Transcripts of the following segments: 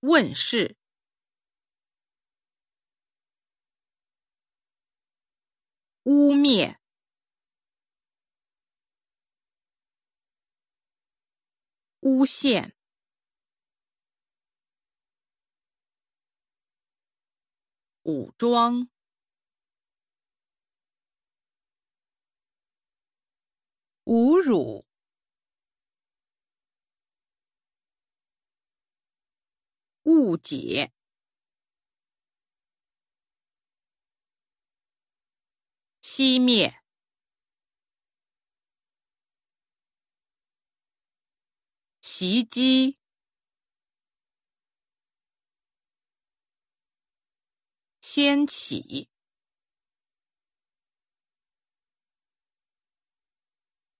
问世，污蔑，诬陷，武装，侮辱。误解，熄灭，袭击，掀起，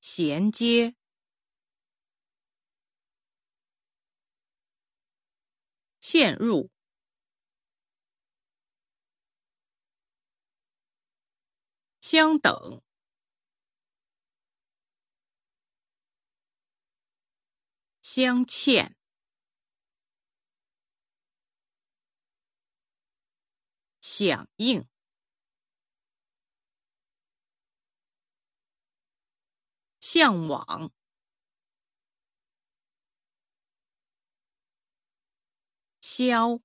衔接。陷入，相等，镶嵌，响应，向往。消，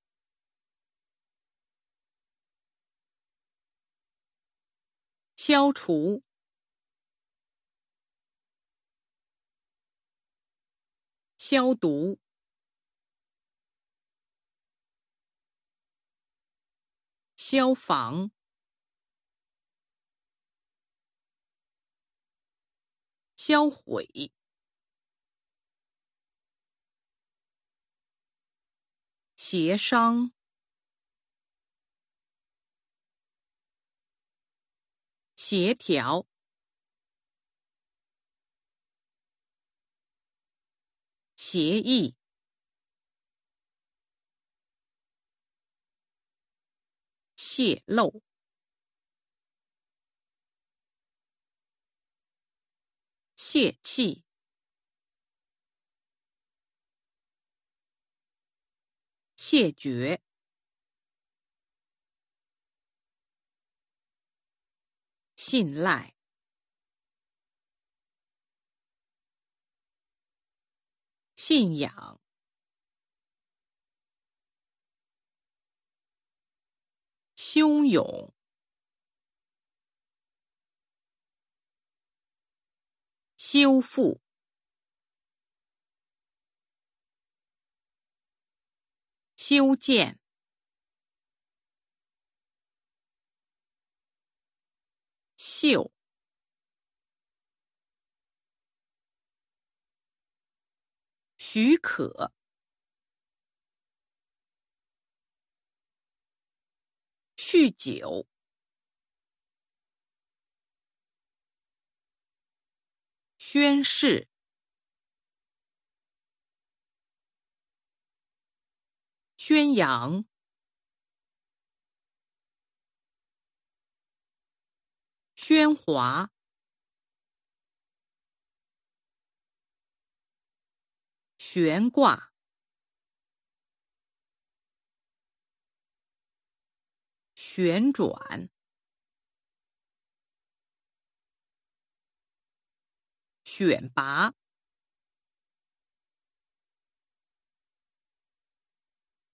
消除，消毒，消防，销毁。协商，协调，协议，泄露，泄气。谢绝，信赖，信仰，汹涌，修复。修建，秀，许可，酗酒，宣誓。宣扬，喧哗，悬挂，旋转，选拔。